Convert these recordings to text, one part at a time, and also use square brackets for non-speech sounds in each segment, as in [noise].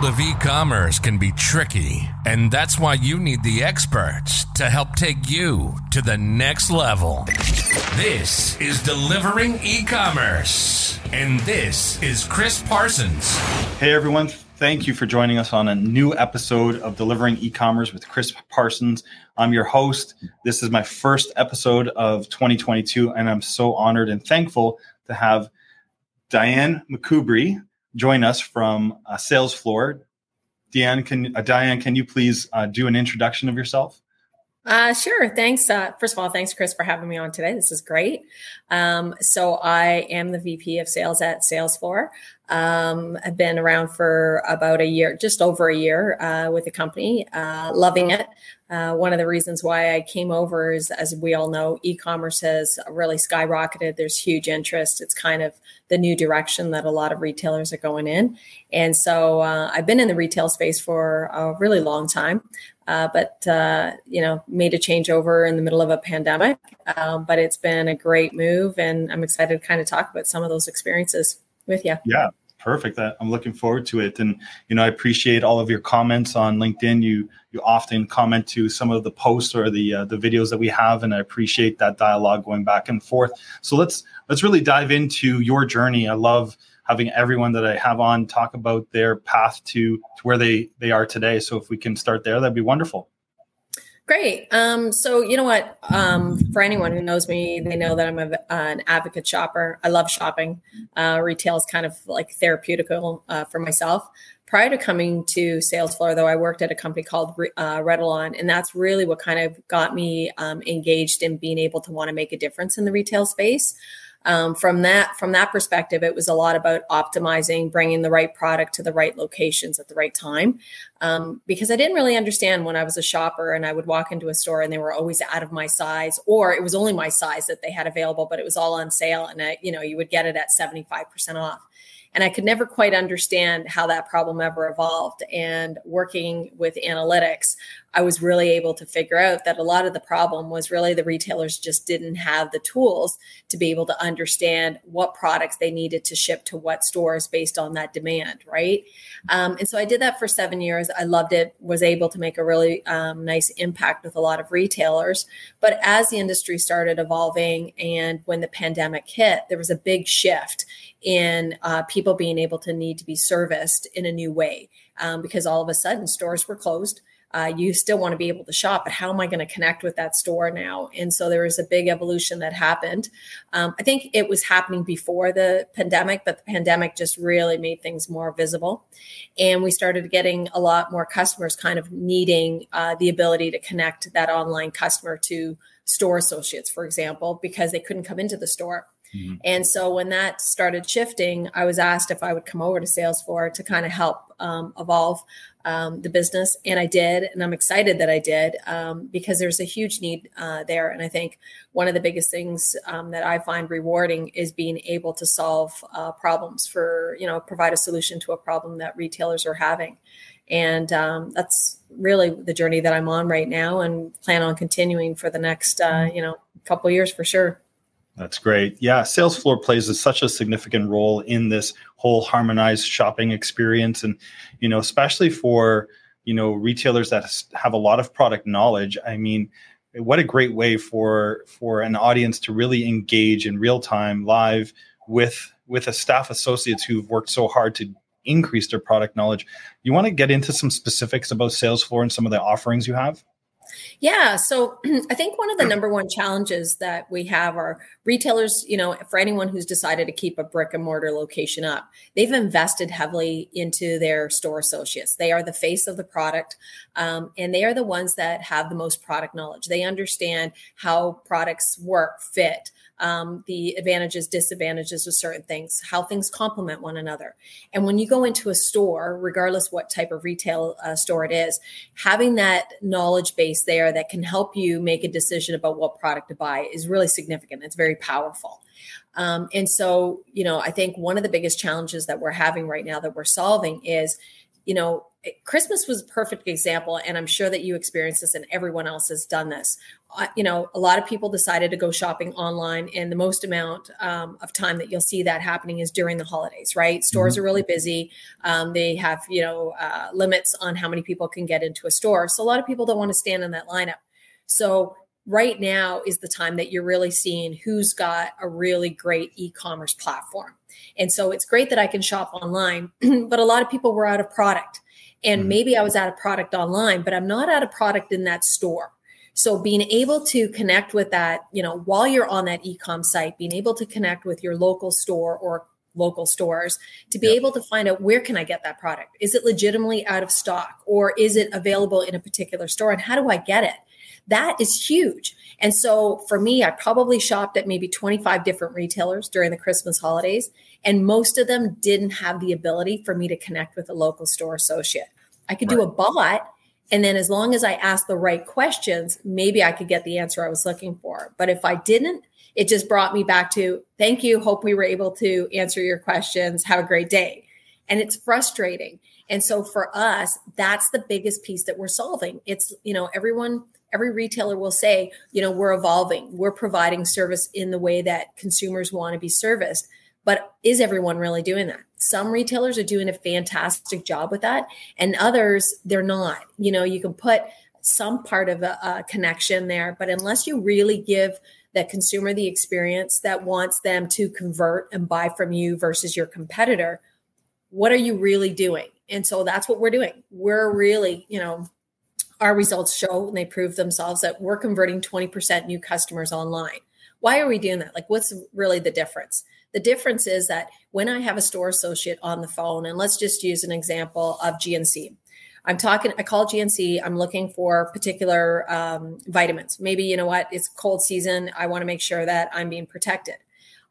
world of e commerce can be tricky, and that's why you need the experts to help take you to the next level. This is Delivering E Commerce, and this is Chris Parsons. Hey everyone, thank you for joining us on a new episode of Delivering E Commerce with Chris Parsons. I'm your host. This is my first episode of 2022, and I'm so honored and thankful to have Diane McCubry join us from uh, Salesfloor. Diane, can uh, Diane, can you please uh, do an introduction of yourself? Uh, sure. Thanks. Uh, first of all, thanks, Chris, for having me on today. This is great. Um, so I am the VP of Sales at Salesfloor. Um, I've been around for about a year, just over a year uh, with the company, uh, loving it. Uh, one of the reasons why I came over is, as we all know, e-commerce has really skyrocketed. There's huge interest. It's kind of the new direction that a lot of retailers are going in. And so uh, I've been in the retail space for a really long time uh, but uh, you know made a changeover in the middle of a pandemic. Um, but it's been a great move, and I'm excited to kind of talk about some of those experiences with you. Yeah, perfect. I'm looking forward to it, and you know I appreciate all of your comments on LinkedIn. You you often comment to some of the posts or the uh, the videos that we have, and I appreciate that dialogue going back and forth. So let's let's really dive into your journey. I love having everyone that I have on talk about their path to, to where they they are today. So if we can start there, that'd be wonderful. Great. Um, so you know what? Um, for anyone who knows me, they know that I'm a, an advocate shopper. I love shopping. Uh, retail is kind of like therapeutical uh, for myself. Prior to coming to Salesfloor, though, I worked at a company called uh, Redelon, and that's really what kind of got me um, engaged in being able to want to make a difference in the retail space um, from that from that perspective it was a lot about optimizing bringing the right product to the right locations at the right time um, because i didn't really understand when i was a shopper and i would walk into a store and they were always out of my size or it was only my size that they had available but it was all on sale and I, you know you would get it at 75% off and I could never quite understand how that problem ever evolved. And working with analytics, I was really able to figure out that a lot of the problem was really the retailers just didn't have the tools to be able to understand what products they needed to ship to what stores based on that demand, right? Um, and so I did that for seven years. I loved it, was able to make a really um, nice impact with a lot of retailers. But as the industry started evolving and when the pandemic hit, there was a big shift in uh, people being able to need to be serviced in a new way um, because all of a sudden stores were closed. Uh, you still want to be able to shop, but how am I going to connect with that store now? And so there was a big evolution that happened. Um, I think it was happening before the pandemic, but the pandemic just really made things more visible. And we started getting a lot more customers kind of needing uh, the ability to connect that online customer to store associates, for example, because they couldn't come into the store. Mm-hmm. And so when that started shifting, I was asked if I would come over to Salesfloor to kind of help um, evolve um, the business. And I did. And I'm excited that I did um, because there's a huge need uh, there. And I think one of the biggest things um, that I find rewarding is being able to solve uh, problems for, you know, provide a solution to a problem that retailers are having. And um, that's really the journey that I'm on right now and plan on continuing for the next, uh, you know, couple years for sure. That's great. Yeah, Salesfloor plays such a significant role in this whole harmonized shopping experience, and you know, especially for you know retailers that have a lot of product knowledge. I mean, what a great way for for an audience to really engage in real time, live with with a staff associates who've worked so hard to increase their product knowledge. You want to get into some specifics about Salesfloor and some of the offerings you have? Yeah. So [clears throat] I think one of the number one challenges that we have are retailers, you know, for anyone who's decided to keep a brick and mortar location up, they've invested heavily into their store associates. They are the face of the product um, and they are the ones that have the most product knowledge. They understand how products work, fit, um, the advantages, disadvantages of certain things, how things complement one another. And when you go into a store, regardless what type of retail uh, store it is, having that knowledge base there that can help you make a decision about what product to buy is really significant. It's very powerful. Um, and so, you know, I think one of the biggest challenges that we're having right now that we're solving is you know, Christmas was a perfect example, and I'm sure that you experienced this, and everyone else has done this. Uh, you know, a lot of people decided to go shopping online, and the most amount um, of time that you'll see that happening is during the holidays. Right, stores mm-hmm. are really busy. Um, they have you know uh, limits on how many people can get into a store, so a lot of people don't want to stand in that lineup. So right now is the time that you're really seeing who's got a really great e-commerce platform. And so it's great that I can shop online, [clears throat] but a lot of people were out of product. And mm-hmm. maybe I was out of product online, but I'm not out of product in that store. So being able to connect with that, you know, while you're on that e-com site, being able to connect with your local store or local stores to be yep. able to find out where can I get that product? Is it legitimately out of stock or is it available in a particular store and how do I get it? That is huge. And so for me, I probably shopped at maybe 25 different retailers during the Christmas holidays, and most of them didn't have the ability for me to connect with a local store associate. I could right. do a bot, and then as long as I asked the right questions, maybe I could get the answer I was looking for. But if I didn't, it just brought me back to thank you. Hope we were able to answer your questions. Have a great day. And it's frustrating. And so for us, that's the biggest piece that we're solving. It's, you know, everyone every retailer will say, you know, we're evolving, we're providing service in the way that consumers want to be serviced. But is everyone really doing that? Some retailers are doing a fantastic job with that, and others, they're not. You know, you can put some part of a, a connection there, but unless you really give that consumer the experience that wants them to convert and buy from you versus your competitor, what are you really doing? And so that's what we're doing. We're really, you know, our results show and they prove themselves that we're converting 20% new customers online. Why are we doing that? Like, what's really the difference? The difference is that when I have a store associate on the phone, and let's just use an example of GNC. I'm talking, I call GNC, I'm looking for particular um, vitamins. Maybe, you know what, it's cold season. I want to make sure that I'm being protected.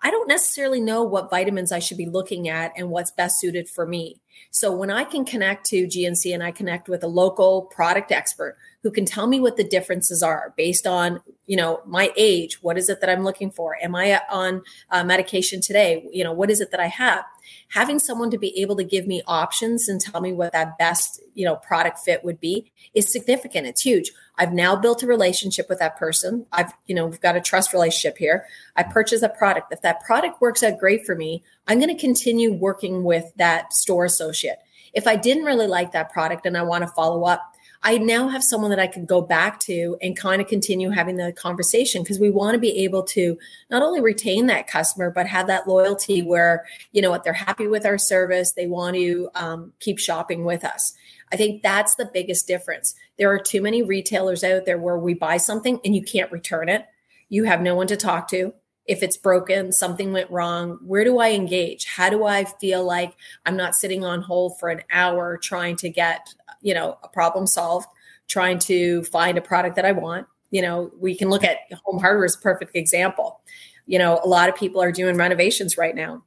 I don't necessarily know what vitamins I should be looking at and what's best suited for me. So when I can connect to GNC and I connect with a local product expert who can tell me what the differences are based on, you know, my age, what is it that I'm looking for? Am I on uh, medication today? You know, what is it that I have? having someone to be able to give me options and tell me what that best you know product fit would be is significant it's huge i've now built a relationship with that person. I've you know we've got a trust relationship here. I purchase a product. If that product works out great for me i'm going to continue working with that store associate. If i didn't really like that product and i want to follow up I now have someone that I can go back to and kind of continue having the conversation because we want to be able to not only retain that customer, but have that loyalty where, you know what, they're happy with our service. They want to um, keep shopping with us. I think that's the biggest difference. There are too many retailers out there where we buy something and you can't return it. You have no one to talk to. If it's broken, something went wrong, where do I engage? How do I feel like I'm not sitting on hold for an hour trying to get you know a problem solved trying to find a product that i want. You know we can look at home hardware as a perfect example. You know a lot of people are doing renovations right now.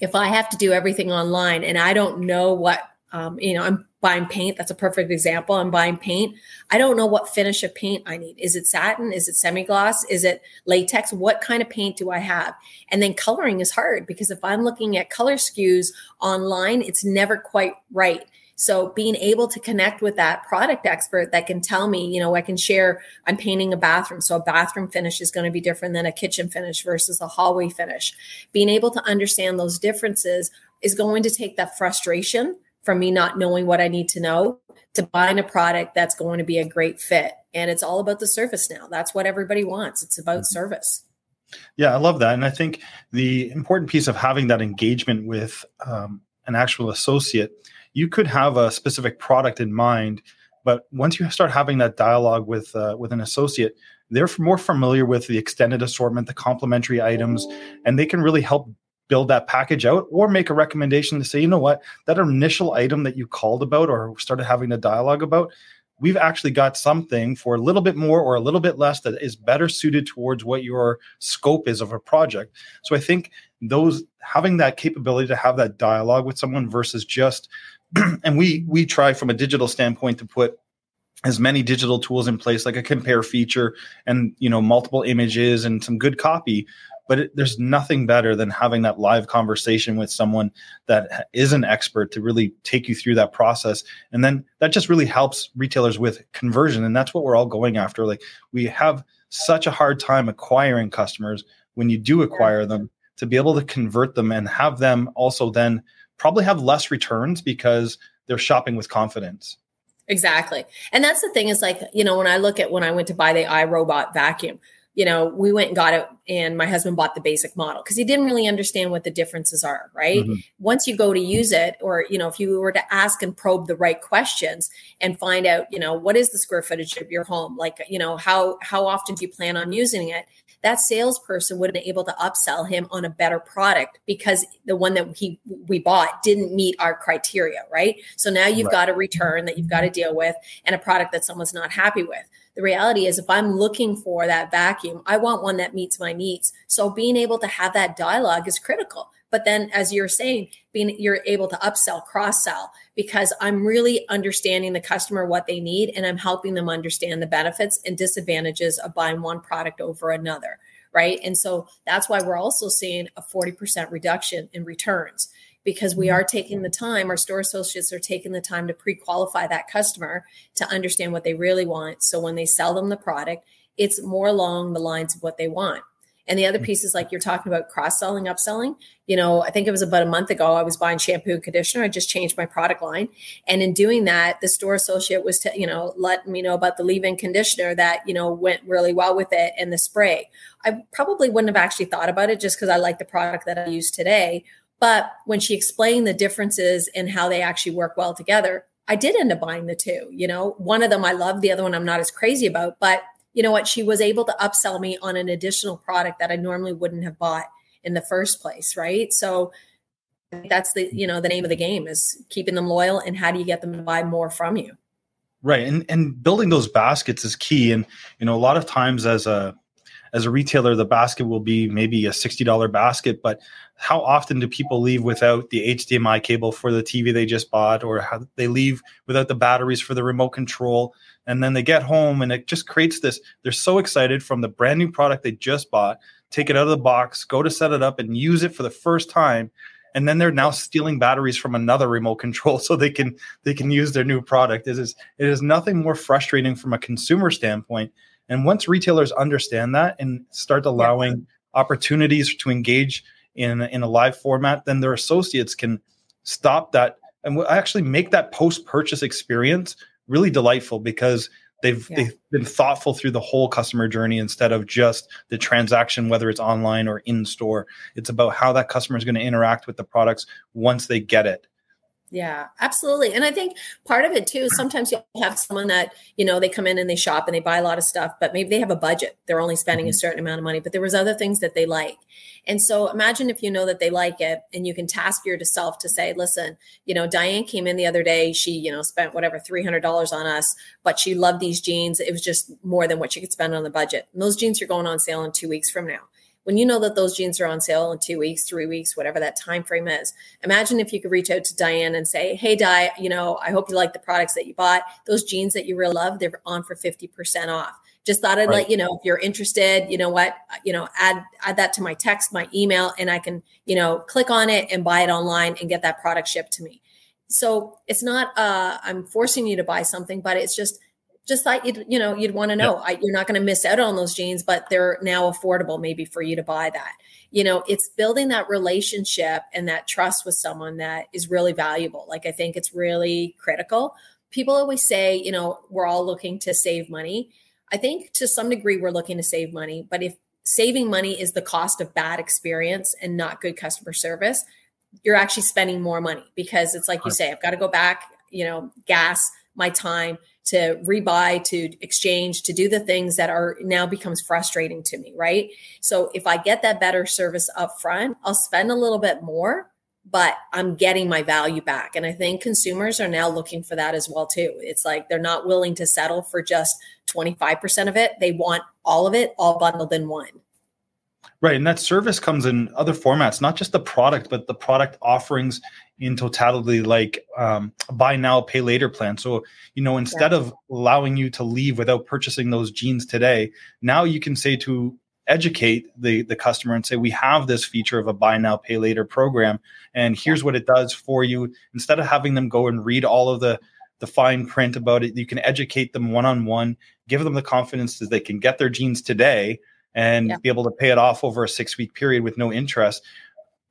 If i have to do everything online and i don't know what um, you know i'm buying paint that's a perfect example i'm buying paint i don't know what finish of paint i need. Is it satin? Is it semi-gloss? Is it latex? What kind of paint do i have? And then coloring is hard because if i'm looking at color SKUs online it's never quite right so being able to connect with that product expert that can tell me, you know, I can share, I'm painting a bathroom. So a bathroom finish is going to be different than a kitchen finish versus a hallway finish. Being able to understand those differences is going to take that frustration from me not knowing what I need to know to buying a product that's going to be a great fit. And it's all about the service now. That's what everybody wants. It's about mm-hmm. service. Yeah, I love that. And I think the important piece of having that engagement with um, an actual associate you could have a specific product in mind, but once you start having that dialogue with uh, with an associate, they're more familiar with the extended assortment, the complementary items, and they can really help build that package out or make a recommendation to say, you know what, that initial item that you called about or started having a dialogue about, we've actually got something for a little bit more or a little bit less that is better suited towards what your scope is of a project. So I think those having that capability to have that dialogue with someone versus just [clears throat] and we we try from a digital standpoint to put as many digital tools in place like a compare feature and you know multiple images and some good copy. But it, there's nothing better than having that live conversation with someone that is an expert to really take you through that process. And then that just really helps retailers with conversion. And that's what we're all going after. Like we have such a hard time acquiring customers when you do acquire them. To be able to convert them and have them also then probably have less returns because they're shopping with confidence Exactly. And that's the thing is like, you know, when I look at when I went to buy the iRobot vacuum, you know, we went and got it and my husband bought the basic model because he didn't really understand what the differences are, right? Mm-hmm. Once you go to use it, or, you know, if you were to ask and probe the right questions and find out, you know, what is the square footage of your home? Like, you know, how how often do you plan on using it? That salesperson would have been able to upsell him on a better product because the one that he we bought didn't meet our criteria, right? So now you've right. got a return that you've got to deal with and a product that someone's not happy with. The reality is if I'm looking for that vacuum, I want one that meets my needs. So being able to have that dialogue is critical. But then, as you're saying, being you're able to upsell, cross sell, because I'm really understanding the customer what they need, and I'm helping them understand the benefits and disadvantages of buying one product over another, right? And so that's why we're also seeing a 40% reduction in returns because we mm-hmm. are taking the time, our store associates are taking the time to pre qualify that customer to understand what they really want. So when they sell them the product, it's more along the lines of what they want. And the other mm. piece is like you're talking about cross selling, upselling. You know, I think it was about a month ago, I was buying shampoo and conditioner. I just changed my product line. And in doing that, the store associate was, to, you know, letting me know about the leave in conditioner that, you know, went really well with it and the spray. I probably wouldn't have actually thought about it just because I like the product that I use today. But when she explained the differences and how they actually work well together, I did end up buying the two. You know, one of them I love, the other one I'm not as crazy about. But you know what? She was able to upsell me on an additional product that I normally wouldn't have bought in the first place, right? So that's the you know the name of the game is keeping them loyal and how do you get them to buy more from you right and and building those baskets is key and you know a lot of times as a as a retailer the basket will be maybe a $60 basket but how often do people leave without the hdmi cable for the tv they just bought or how they leave without the batteries for the remote control and then they get home and it just creates this they're so excited from the brand new product they just bought take it out of the box go to set it up and use it for the first time and then they're now stealing batteries from another remote [laughs] control so they can they can use their new product it is it is nothing more frustrating from a consumer standpoint and once retailers understand that and start allowing yeah. opportunities to engage in in a live format then their associates can stop that and actually make that post purchase experience really delightful because they've yeah. they've been thoughtful through the whole customer journey instead of just the transaction whether it's online or in store it's about how that customer is going to interact with the products once they get it yeah, absolutely. And I think part of it too, sometimes you have someone that, you know, they come in and they shop and they buy a lot of stuff, but maybe they have a budget. They're only spending mm-hmm. a certain amount of money, but there was other things that they like. And so imagine if you know that they like it and you can task yourself to say, listen, you know, Diane came in the other day, she, you know, spent whatever $300 on us, but she loved these jeans. It was just more than what she could spend on the budget. And those jeans are going on sale in two weeks from now when you know that those jeans are on sale in two weeks, three weeks, whatever that time frame is, imagine if you could reach out to Diane and say, "Hey, Di, you know, I hope you like the products that you bought. Those jeans that you really love, they're on for fifty percent off." Just thought I'd right. let you know if you're interested. You know what? You know, add add that to my text, my email, and I can you know click on it and buy it online and get that product shipped to me. So it's not uh, I'm forcing you to buy something, but it's just just like you'd, you know you'd want to know I, you're not going to miss out on those jeans but they're now affordable maybe for you to buy that. You know it's building that relationship and that trust with someone that is really valuable. Like i think it's really critical. People always say you know we're all looking to save money. I think to some degree we're looking to save money but if saving money is the cost of bad experience and not good customer service you're actually spending more money because it's like you say i've got to go back you know gas my time to rebuy, to exchange, to do the things that are now becomes frustrating to me, right? So if I get that better service up front, I'll spend a little bit more, but I'm getting my value back. And I think consumers are now looking for that as well too. It's like they're not willing to settle for just 25% of it. They want all of it all bundled in one. Right. And that service comes in other formats, not just the product, but the product offerings in totality, like um, buy now, pay later plan. So, you know, instead yeah. of allowing you to leave without purchasing those jeans today, now you can say to educate the, the customer and say, we have this feature of a buy now, pay later program. And here's what it does for you. Instead of having them go and read all of the the fine print about it. You can educate them one on one, give them the confidence that they can get their jeans today and yeah. be able to pay it off over a six week period with no interest.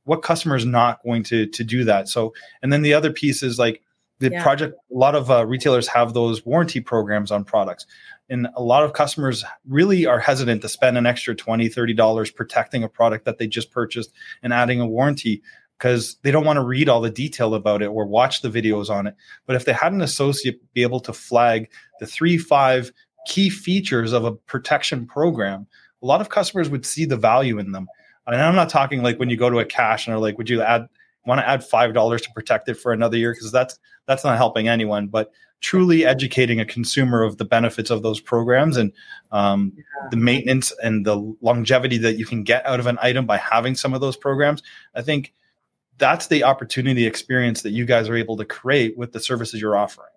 What customer is not going to to do that? So, and then the other piece is like the yeah. project. A lot of uh, retailers have those warranty programs on products, and a lot of customers really are hesitant to spend an extra 20 30 dollars protecting a product that they just purchased and adding a warranty because they don't want to read all the detail about it or watch the videos on it. But if they had an associate be able to flag the three, five key features of a protection program, a lot of customers would see the value in them. And I'm not talking like when you go to a cash and are like, would you add want to add five dollars to protect it for another year? Because that's that's not helping anyone. But truly educating a consumer of the benefits of those programs and um, yeah. the maintenance and the longevity that you can get out of an item by having some of those programs, I think that's the opportunity experience that you guys are able to create with the services you're offering.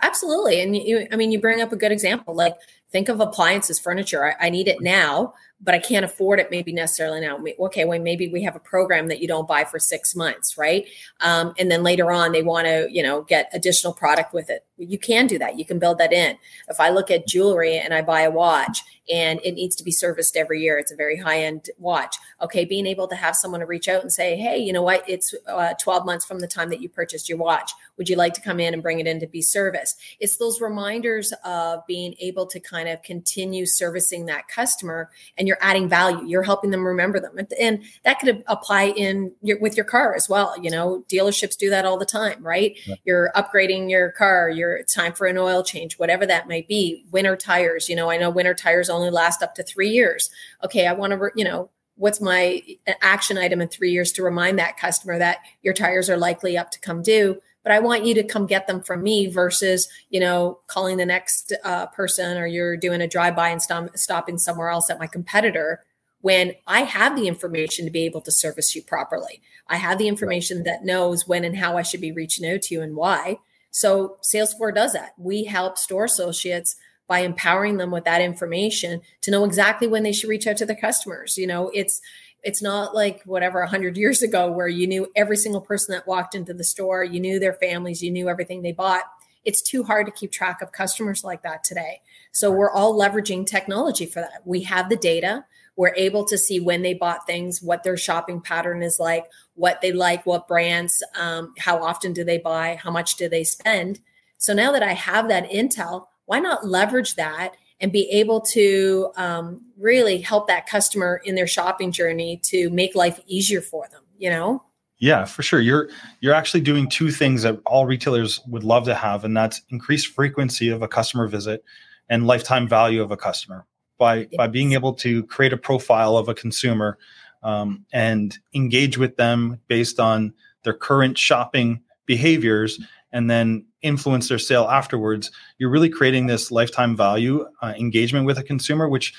Absolutely. And you, I mean, you bring up a good example. Like, think of appliances, furniture. I, I need it now but I can't afford it maybe necessarily now. Okay, well, maybe we have a program that you don't buy for six months, right? Um, and then later on, they want to, you know, get additional product with it. You can do that. You can build that in. If I look at jewelry and I buy a watch and it needs to be serviced every year, it's a very high end watch. Okay, being able to have someone to reach out and say, hey, you know what? It's uh, 12 months from the time that you purchased your watch. Would you like to come in and bring it in to be serviced? It's those reminders of being able to kind of continue servicing that customer and you're adding value you're helping them remember them. And, and that could apply in your, with your car as well you know dealerships do that all the time right? Yeah. you're upgrading your car you're it's time for an oil change whatever that might be winter tires you know i know winter tires only last up to three years. Okay i want to you know what's my action item in three years to remind that customer that your tires are likely up to come due but I want you to come get them from me versus, you know, calling the next uh, person or you're doing a drive by and stop, stopping somewhere else at my competitor when I have the information to be able to service you properly. I have the information that knows when and how I should be reaching out to you and why. So Salesfloor does that. We help store associates by empowering them with that information to know exactly when they should reach out to their customers. You know, it's it's not like whatever 100 years ago where you knew every single person that walked into the store you knew their families you knew everything they bought. It's too hard to keep track of customers like that today. So we're all leveraging technology for that. We have the data. We're able to see when they bought things what their shopping pattern is like what they like what brands um, how often do they buy how much do they spend. So now that i have that intel why not leverage that and be able to um, really help that customer in their shopping journey to make life easier for them you know? Yeah for sure. You're you're actually doing two things that all retailers would love to have and that's increased frequency of a customer visit and lifetime value of a customer. By yes. by being able to create a profile of a consumer um, and engage with them based on their current shopping behaviors and then influence their sale afterwards, you're really creating this lifetime value uh, engagement with a consumer, which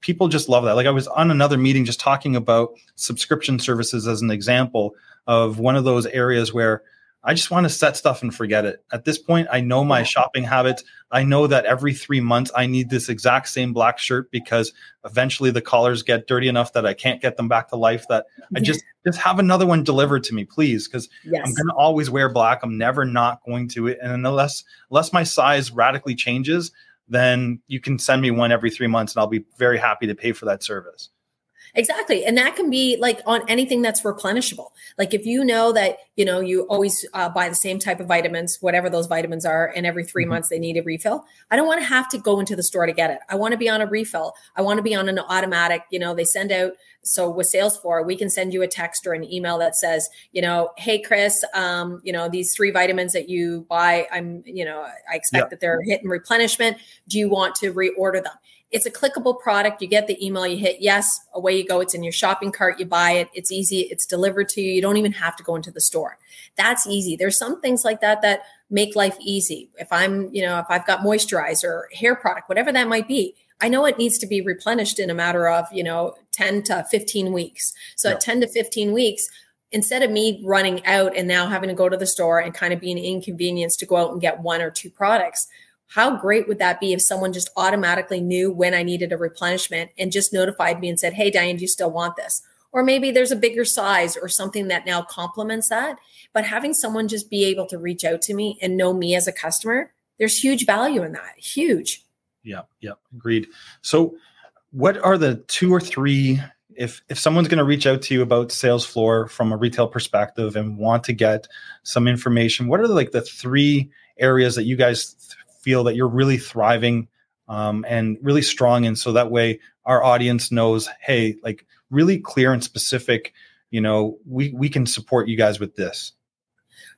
people just love that. Like I was on another meeting just talking about subscription services as an example of one of those areas where I just want to set stuff and forget it. At this point, I know my shopping habits. I know that every three months I need this exact same black shirt because eventually the collars get dirty enough that I can't get them back to life. That I just just have another one delivered to me, please, because yes. I'm going to always wear black. I'm never not going to it, and unless unless my size radically changes, then you can send me one every three months, and I'll be very happy to pay for that service. Exactly. And that can be like on anything that's replenishable. Like if you know that, you know, you always uh, buy the same type of vitamins, whatever those vitamins are, and every 3 mm-hmm. months they need a refill. I don't want to have to go into the store to get it. I want to be on a refill. I want to be on an automatic, you know, they send out. So with Salesfloor, we can send you a text or an email that says, you know, hey, Chris, um, you know, these three vitamins that you buy, I'm, you know, I expect that they're hitting replenishment. Do you want to reorder them? It's a clickable product. You get the email, you hit yes, away you go. It's in your shopping cart, you buy it. It's easy, it's delivered to you. You don't even have to go into the store. That's easy. There's some things like that that make life easy. If I'm, you know, if I've got moisturizer, hair product, whatever that might be, I know it needs to be replenished in a matter of, you know, 10 to 15 weeks. So yeah. at 10 to 15 weeks, instead of me running out and now having to go to the store and kind of being inconvenienced to go out and get one or two products, how great would that be if someone just automatically knew when I needed a replenishment and just notified me and said, Hey, Diane, do you still want this? Or maybe there's a bigger size or something that now complements that. But having someone just be able to reach out to me and know me as a customer, there's huge value in that. Huge. Yeah, yeah, agreed. So, what are the two or three if if someone's going to reach out to you about Salesfloor from a retail perspective and want to get some information, what are the, like the three areas that you guys feel that you're really thriving um, and really strong And so that way our audience knows hey like really clear and specific you know we we can support you guys with this.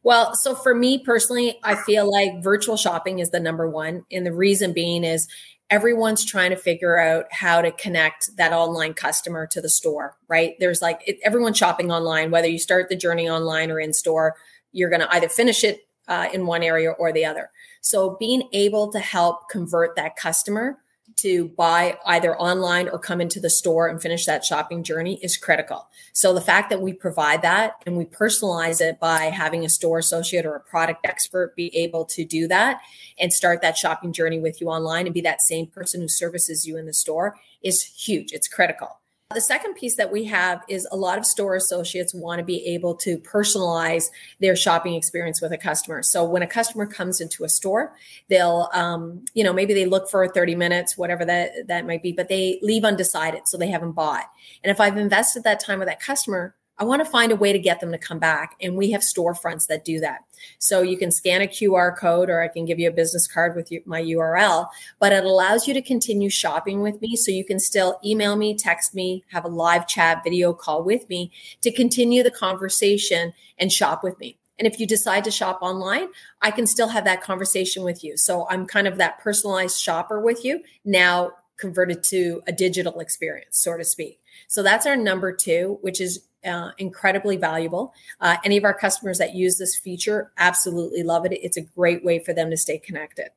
Well so for me personally i feel like virtual shopping is the number one and the reason being is everyone's trying to figure out how to connect that online customer to the store right? There's like it, everyone's shopping online whether you start the journey online or in store you're going to either finish it uh, in one area or the other so being able to help convert that customer to buy either online or come into the store and finish that shopping journey is critical. So the fact that we provide that and we personalize it by having a store associate or a product expert be able to do that and start that shopping journey with you online and be that same person who services you in the store is huge. It's critical. The second piece that we have is a lot of store associates want to be able to personalize their shopping experience with a customer. So when a customer comes into a store, they'll, um, you know, maybe they look for 30 minutes, whatever that, that might be, but they leave undecided. So they haven't bought. And if I've invested that time with that customer, I want to find a way to get them to come back. And we have storefronts that do that. So you can scan a QR code or I can give you a business card with my URL, but it allows you to continue shopping with me. So you can still email me, text me, have a live chat video call with me to continue the conversation and shop with me. And if you decide to shop online, I can still have that conversation with you. So I'm kind of that personalized shopper with you now converted to a digital experience, so to speak. So that's our number two, which is uh, incredibly valuable. Uh, any of our customers that use this feature absolutely love it. It's a great way for them to stay connected.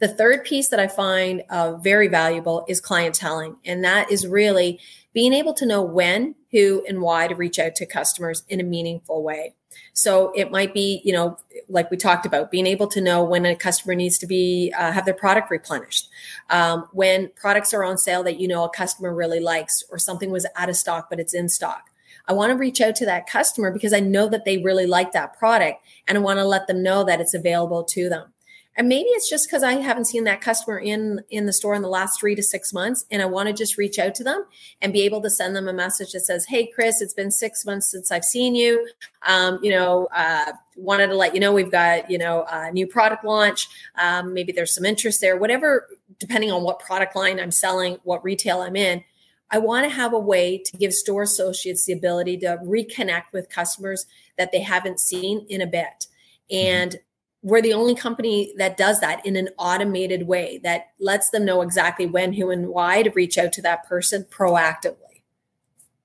The third piece that I find uh, very valuable is clienteling, and that is really being able to know when, who, and why to reach out to customers in a meaningful way. So it might be, you know, like we talked about, being able to know when a customer needs to be uh, have their product replenished, um, when products are on sale that you know a customer really likes, or something was out of stock but it's in stock. I want to reach out to that customer because I know that they really like that product and I want to let them know that it's available to them. And maybe it's just because I haven't seen that customer in in the store in the last three to six months, and I want to just reach out to them and be able to send them a message that says, "Hey, Chris, it's been six months since I've seen you. Um, you know, uh, wanted to let you know we've got you know a new product launch. Um, maybe there's some interest there. Whatever, depending on what product line I'm selling, what retail I'm in, I want to have a way to give store associates the ability to reconnect with customers that they haven't seen in a bit. Mm-hmm. And we're the only company that does that in an automated way that lets them know exactly when, who, and why to reach out to that person proactively.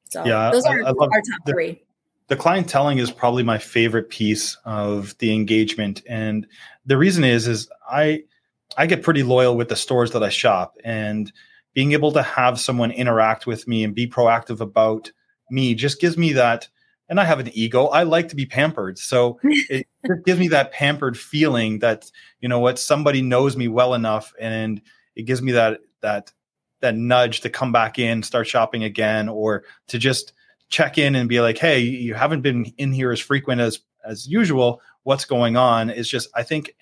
So yeah, those are I, I our top the, three. The clienteling is probably my favorite piece of the engagement. And the reason is, is I I get pretty loyal with the stores that I shop. And being able to have someone interact with me and be proactive about me just gives me that and I have an ego. I like to be pampered. So [laughs] it just gives me that pampered feeling that, you know what, somebody knows me well enough and it gives me that that that nudge to come back in, start shopping again, or to just check in and be like, hey, you haven't been in here as frequent as as usual. What's going on? is just I think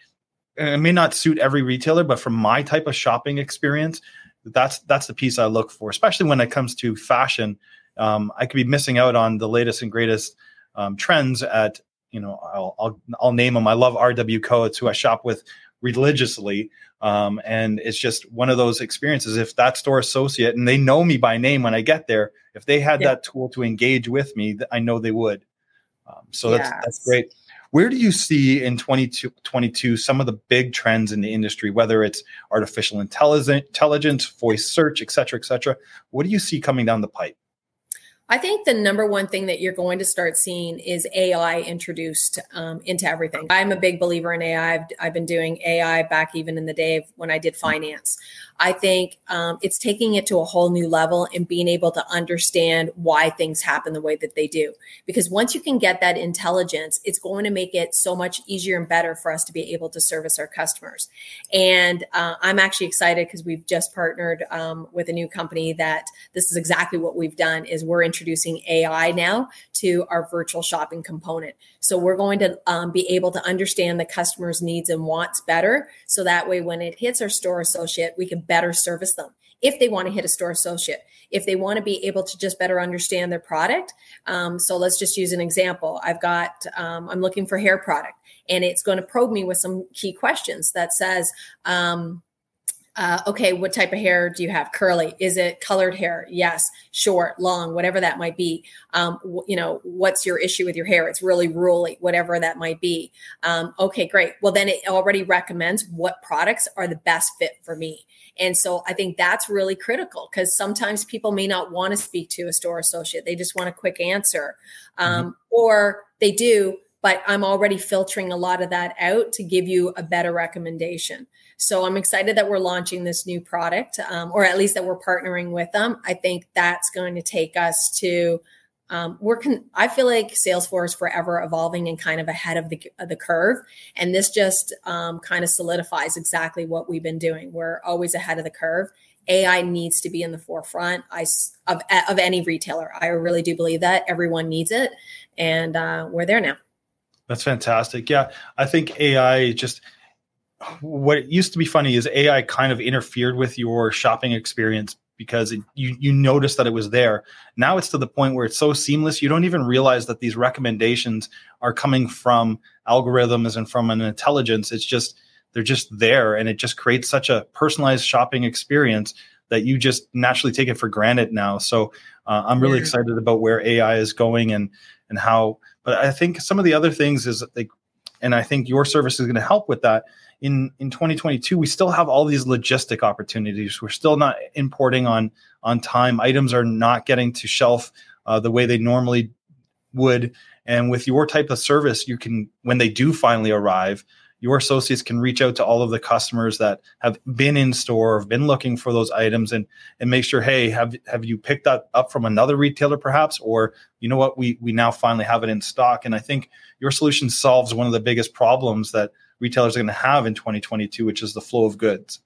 it may not suit every retailer, but from my type of shopping experience, that's that's the piece I look for, especially when it comes to fashion. Um, I could be missing out on the latest and greatest um, trends at you know I'll, I'll, I'll name them. I love RW Co. It's who I shop with religiously, um, and it's just one of those experiences. If that store associate and they know me by name when I get there, if they had yeah. that tool to engage with me, I know they would. Um, so yes. that's that's great. Where do you see in 2022 some of the big trends in the industry, whether it's artificial intelligence, voice search, et cetera, et cetera? What do you see coming down the pipe? I think the number one thing that you're going to start seeing is AI introduced um, into everything. I'm a big believer in AI. I've, I've, been doing AI back even in the day when I did finance. I think um, it's taking it to a whole new level and being able to understand why things happen the way that they do. Because once you can get that intelligence, it's going to make it so much easier and better for us to be able to service our customers. And uh, I'm actually excited because we've just partnered um, with a new company that this is exactly what we've done is we're introducing AI now to our virtual shopping component. So we're going to um, be able to understand the customer's needs and wants better. So that way, when it hits our store associate, we can better service them if they want to hit a store associate, if they want to be able to just better understand their product. Um, so let's just use an example. I've got, um, I'm looking for hair product and it's going to probe me with some key questions that says, um, uh, okay, what type of hair do you have? Curly? Is it colored hair? Yes. Short, long, whatever that might be. Um, w- you know, what's your issue with your hair? It's really ruly, whatever that might be. Um, okay, great. Well, then it already recommends what products are the best fit for me. And so I think that's really critical because sometimes people may not want to speak to a store associate. They just want a quick answer. Um, mm-hmm. Or they do, but I'm already filtering a lot of that out to give you a better recommendation. So I'm excited that we're launching this new product, um, or at least that we're partnering with them. I think that's going to take us to um, we're con- I feel like Salesfloor forever evolving and kind of ahead of the of the curve, and this just um, kind of solidifies exactly what we've been doing. We're always ahead of the curve. AI needs to be in the forefront I, of of any retailer. I really do believe that everyone needs it, and uh, we're there now. That's fantastic. Yeah, I think AI just what used to be funny is AI kind of interfered with your shopping experience because it, you you noticed that it was there. Now it's to the point where it's so seamless you don't even realize that these recommendations are coming from algorithms and from an intelligence. It's just they're just there, and it just creates such a personalized shopping experience that you just naturally take it for granted now. So uh, I'm really excited about where AI is going and and how. But I think some of the other things is like, and I think your service is going to help with that in in 2022 we still have all these logistic opportunities. We're still not importing on on time. Items are not getting to shelf uh, the way they normally would. And with your type of service you can when they do finally arrive your associates can reach out to all of the customers that have been in store have been looking for those items and and make sure hey have have you picked that up from another retailer perhaps? Or you know what? We we now finally have it in stock. And i think your solution solves one of the biggest problems that retailers are going to have in 2022, which is the flow of goods.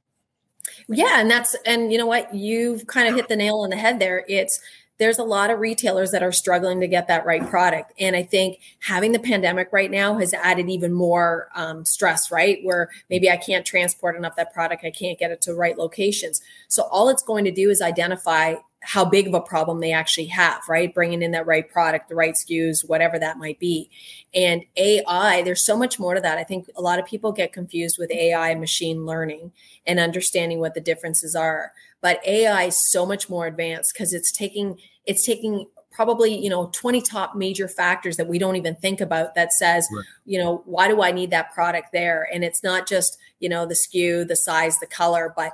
Yeah, and that's and you know what you've kind of hit the nail on the head there. It's there's a lot of retailers that are struggling to get that right product. And I think having the pandemic right now has added even more um, stress, right? Where maybe I can't transport enough that product, I can't get it to right locations. So all it's going to do is identify how big of a problem they actually have, right? Bringing in that right product, the right SKUs, whatever that might be. And AI, there's so much more to that. I think a lot of people get confused with AI and machine learning and understanding what the differences are. But AI is so much more advanced because it's taking it's taking probably you know 20 top major factors that we don't even think about that says right. you know why do i need that product there and it's not just you know the SKU the size the color but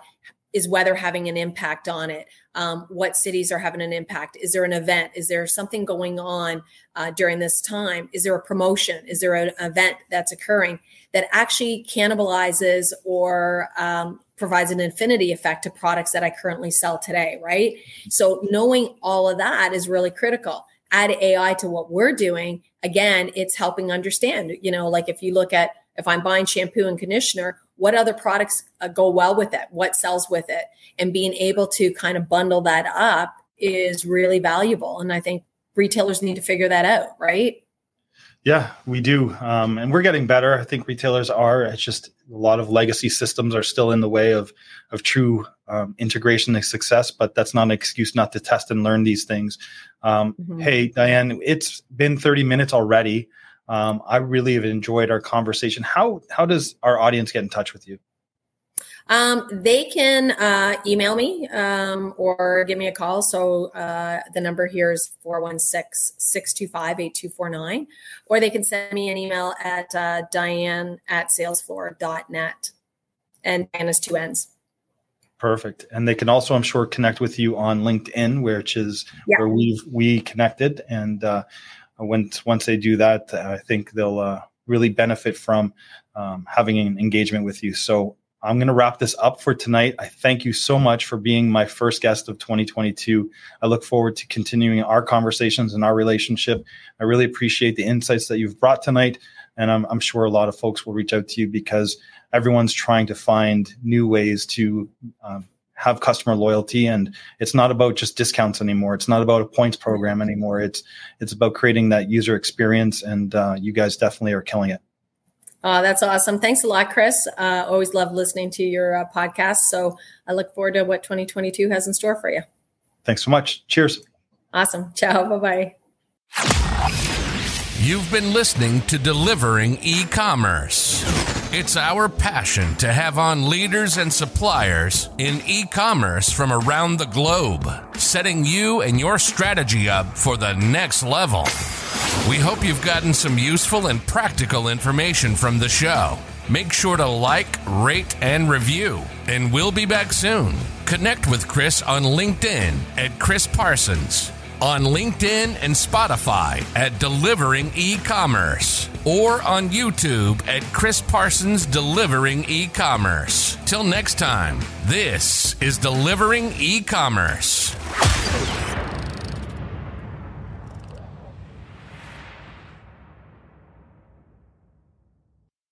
is weather having an impact on it? Um, what cities are having an impact? Is there an event? Is there something going on uh, during this time? Is there a promotion? Is there an event that's occurring that actually cannibalizes or um, provides an affinity effect to products that i currently sell today right? So knowing all of that is really critical. Add ai to what we're doing. Again it's helping understand you know like if you look at if i'm buying shampoo and conditioner what other products uh, go well with it what sells with it. And being able to kind of bundle that up is really valuable. And i think retailers need to figure that out right? Yeah we do. Um, and we're getting better. I think retailers are. It's just a lot of legacy systems are still in the way of of true um, integration and success but that's not an excuse not to test and learn these things. Um, mm-hmm. hey diane it's been 30 minutes already um, I really have enjoyed our conversation. How how does our audience get in touch with you? Um, they can uh, email me um, or give me a call. So uh, the number here is 416 625 8249. Or they can send me an email at uh, diane at salesfloor.net. And Diane has two N's. Perfect. And they can also, I'm sure, connect with you on LinkedIn, which is yeah. where we've we connected. And uh, once once they do that, I think they'll uh, really benefit from um, having an engagement with you. So I'm going to wrap this up for tonight. I thank you so much for being my first guest of 2022. I look forward to continuing our conversations and our relationship. I really appreciate the insights that you've brought tonight. And I'm, I'm sure a lot of folks will reach out to you because everyone's trying to find new ways to um, have customer loyalty and it's not about just discounts anymore it's not about a points program anymore it's it's about creating that user experience and uh, you guys definitely are killing it Oh, that's awesome. Thanks a lot, Chris. Uh, always love listening to your uh, podcast. So I look forward to what 2022 has in store for you. Thanks so much. Cheers. Awesome. Ciao. Bye bye. You've been listening to Delivering E Commerce. It's our passion to have on leaders and suppliers in e commerce from around the globe, setting you and your strategy up for the next level. We hope you've gotten some useful and practical information from the show. Make sure to like, rate, and review. And we'll be back soon. Connect with Chris on LinkedIn at Chris Parsons on LinkedIn and Spotify at Delivering E-commerce or on YouTube at Chris Parsons Delivering E-commerce. Till next time, this is Delivering E-commerce.